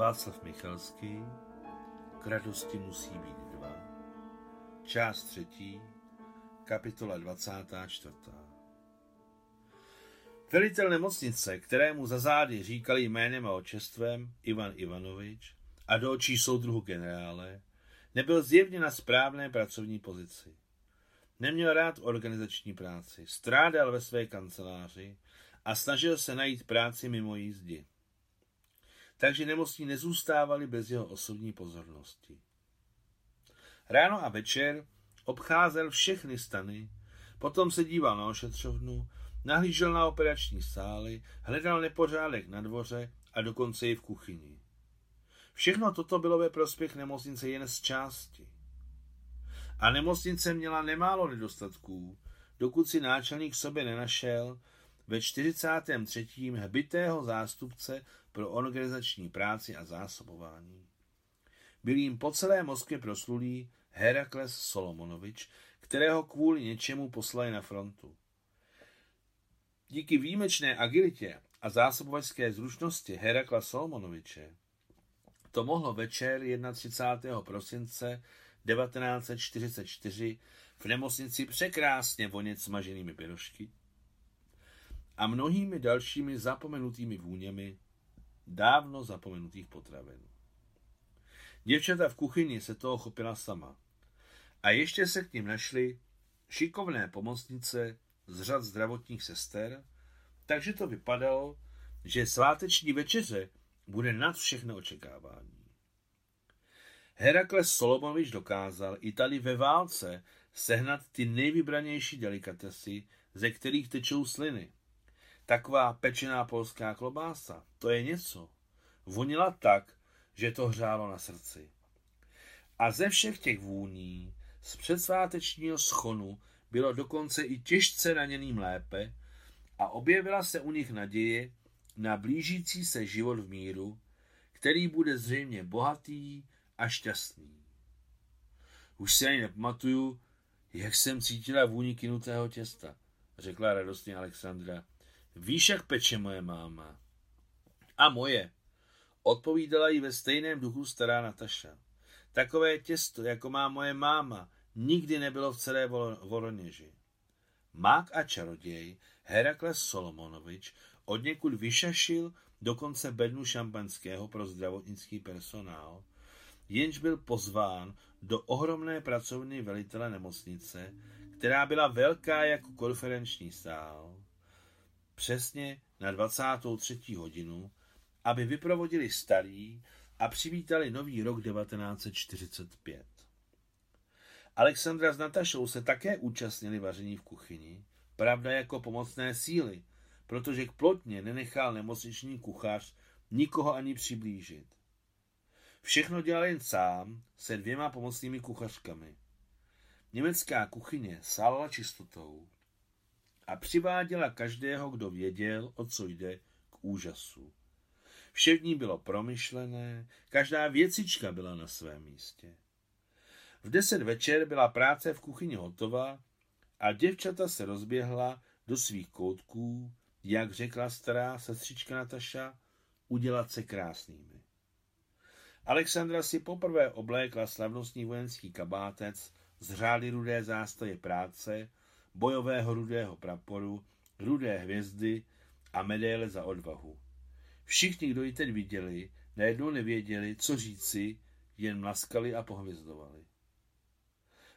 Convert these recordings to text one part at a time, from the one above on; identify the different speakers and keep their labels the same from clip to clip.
Speaker 1: Václav Michalský K radosti musí být dva Část třetí Kapitola 24. Velitel nemocnice, kterému za zády říkali jménem a očestvem Ivan Ivanovič a do očí soudruhu generále, nebyl zjevně na správné pracovní pozici. Neměl rád organizační práci, strádal ve své kanceláři a snažil se najít práci mimo jízdy takže nemocní nezůstávali bez jeho osobní pozornosti. Ráno a večer obcházel všechny stany, potom se díval na ošetřovnu, nahlížel na operační sály, hledal nepořádek na dvoře a dokonce i v kuchyni. Všechno toto bylo ve prospěch nemocnice jen z části. A nemocnice měla nemálo nedostatků, dokud si náčelník sobě nenašel ve 43. hbitého zástupce pro organizační práci a zásobování. Byl jim po celé Moskvě proslulý Herakles Solomonovič, kterého kvůli něčemu poslali na frontu. Díky výjimečné agilitě a zásobovačské zručnosti Herakla Solomonoviče to mohlo večer 31. prosince 1944 v nemocnici překrásně vonět smaženými pirošky a mnohými dalšími zapomenutými vůněmi dávno zapomenutých potravin. Děvčata v kuchyni se toho chopila sama. A ještě se k ním našly šikovné pomocnice z řad zdravotních sester, takže to vypadalo, že sváteční večeře bude nad všechno očekávání. Herakles Solomovič dokázal i tady ve válce sehnat ty nejvybranější delikatesy, ze kterých tečou sliny. Taková pečená polská klobása, to je něco. Vonila tak, že to hřálo na srdci. A ze všech těch vůní z předsvátečního schonu bylo dokonce i těžce raněným lépe a objevila se u nich naděje na blížící se život v míru, který bude zřejmě bohatý a šťastný. Už se ani nepamatuju, jak jsem cítila vůni kinutého těsta, řekla radostně Alexandra. Víš, jak peče moje máma? A moje. Odpovídala jí ve stejném duchu stará Nataša. Takové těsto, jako má moje máma, nikdy nebylo v celé Voroněži. Mák a čaroděj Herakles Solomonovič od někud vyšašil dokonce bednu šampanského pro zdravotnický personál, jenž byl pozván do ohromné pracovny velitele nemocnice, která byla velká jako konferenční sál přesně na 23. hodinu, aby vyprovodili starý a přivítali nový rok 1945. Alexandra s Natašou se také účastnili vaření v kuchyni, pravda jako pomocné síly, protože k plotně nenechal nemocniční kuchař nikoho ani přiblížit. Všechno dělal jen sám se dvěma pomocnými kuchařkami. Německá kuchyně sálala čistotou, a přiváděla každého, kdo věděl, o co jde, k úžasu. Vše v ní bylo promyšlené, každá věcička byla na svém místě. V deset večer byla práce v kuchyni hotová a děvčata se rozběhla do svých koutků, jak řekla stará sestřička Nataša, udělat se krásnými. Alexandra si poprvé oblékla slavnostní vojenský kabátec z řády rudé zástavy práce bojového rudého praporu, rudé hvězdy a medaile za odvahu. Všichni, kdo ji teď viděli, najednou nevěděli, co říci, jen mlaskali a pohvězdovali.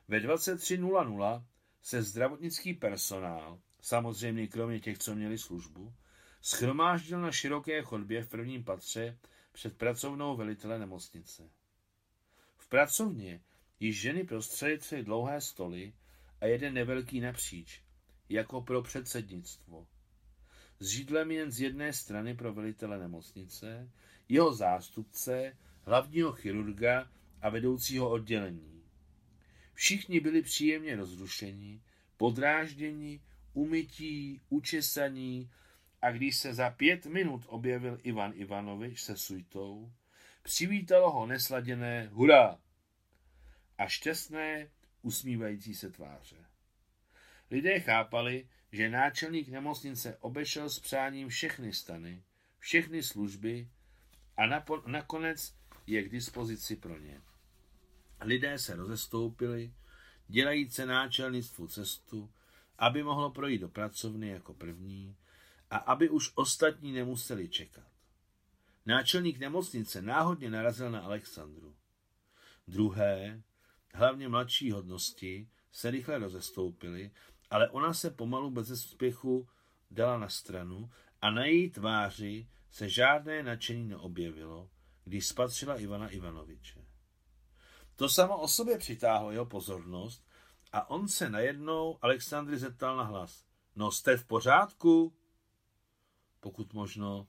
Speaker 1: Ve 23.00 se zdravotnický personál, samozřejmě kromě těch, co měli službu, schromáždil na široké chodbě v prvním patře před pracovnou velitele nemocnice. V pracovně již ženy prostřely tři dlouhé stoly a jeden nevelký napříč, jako pro předsednictvo. S židlem jen z jedné strany pro velitele nemocnice, jeho zástupce, hlavního chirurga a vedoucího oddělení. Všichni byli příjemně rozrušeni, podrážděni, umytí, učesaní a když se za pět minut objevil Ivan Ivanovič se sujtou, přivítalo ho nesladěné hurá a šťastné usmívající se tváře. Lidé chápali, že náčelník nemocnice obešel s přáním všechny stany, všechny služby a napo- nakonec je k dispozici pro ně. Lidé se rozestoupili, dělajíce náčelnictvu cestu, aby mohlo projít do pracovny jako první a aby už ostatní nemuseli čekat. Náčelník nemocnice náhodně narazil na Alexandru. Druhé, hlavně mladší hodnosti, se rychle rozestoupily, ale ona se pomalu bez úspěchu dala na stranu a na její tváři se žádné nadšení neobjevilo, když spatřila Ivana Ivanoviče. To samo o sobě přitáhlo jeho pozornost a on se najednou Alexandry zeptal na hlas. No jste v pořádku? Pokud možno.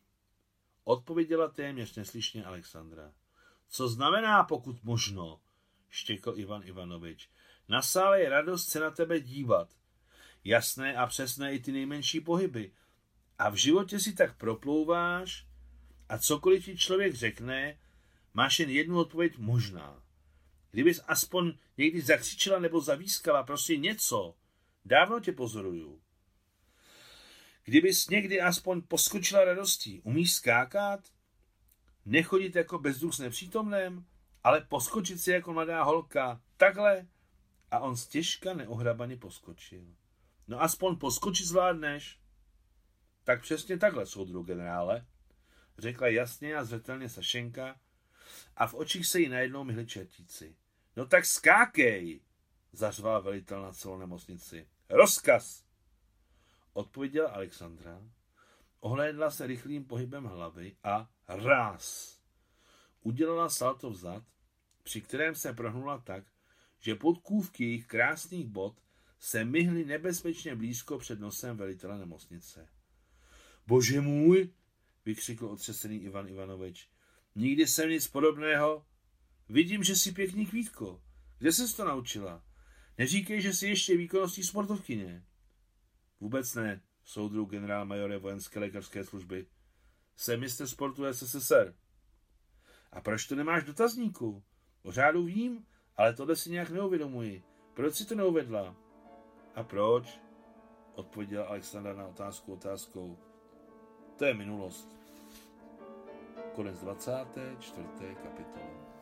Speaker 1: Odpověděla téměř neslyšně Alexandra. Co znamená pokud možno? Štěkl Ivan Ivanovič. Na sále je radost se na tebe dívat. Jasné a přesné i ty nejmenší pohyby. A v životě si tak proplouváš a cokoliv ti člověk řekne, máš jen jednu odpověď možná. Kdybys aspoň někdy zakřičela nebo zavískala, prostě něco. Dávno tě pozoruju. Kdybys někdy aspoň poskočila radostí, umíš skákat? Nechodit jako bezduch s nepřítomném, ale poskočit si jako mladá holka, takhle? A on stěžka neohrabaně poskočil. No aspoň poskočit zvládneš. Tak přesně takhle, soudru generále, řekla jasně a zřetelně Sašenka a v očích se jí najednou myhli čertíci. No tak skákej, zařval velitel na celou nemocnici. Rozkaz! Odpověděla Alexandra, ohlédla se rychlým pohybem hlavy a ráz. Udělala salto vzad, při kterém se prohnula tak, že podkůvky jejich krásných bod se myhly nebezpečně blízko před nosem velitele nemocnice. Bože můj, vykřikl otřesený Ivan Ivanovič. Nikdy jsem nic podobného. Vidím, že jsi pěkný kvítko. Kde jsi to naučila? Neříkej, že jsi ještě výkonnostní sportovkyně. Vůbec ne, soudru generál majore vojenské lékařské služby. Jsem mistr sportu SSSR. A proč to nemáš dotazníku? O řádu vím, ale tohle si nějak neuvědomuji. Proč si to neuvedla? A proč? Odpověděla Alexandra na otázku otázkou. To je minulost. Konec 24. kapitoly.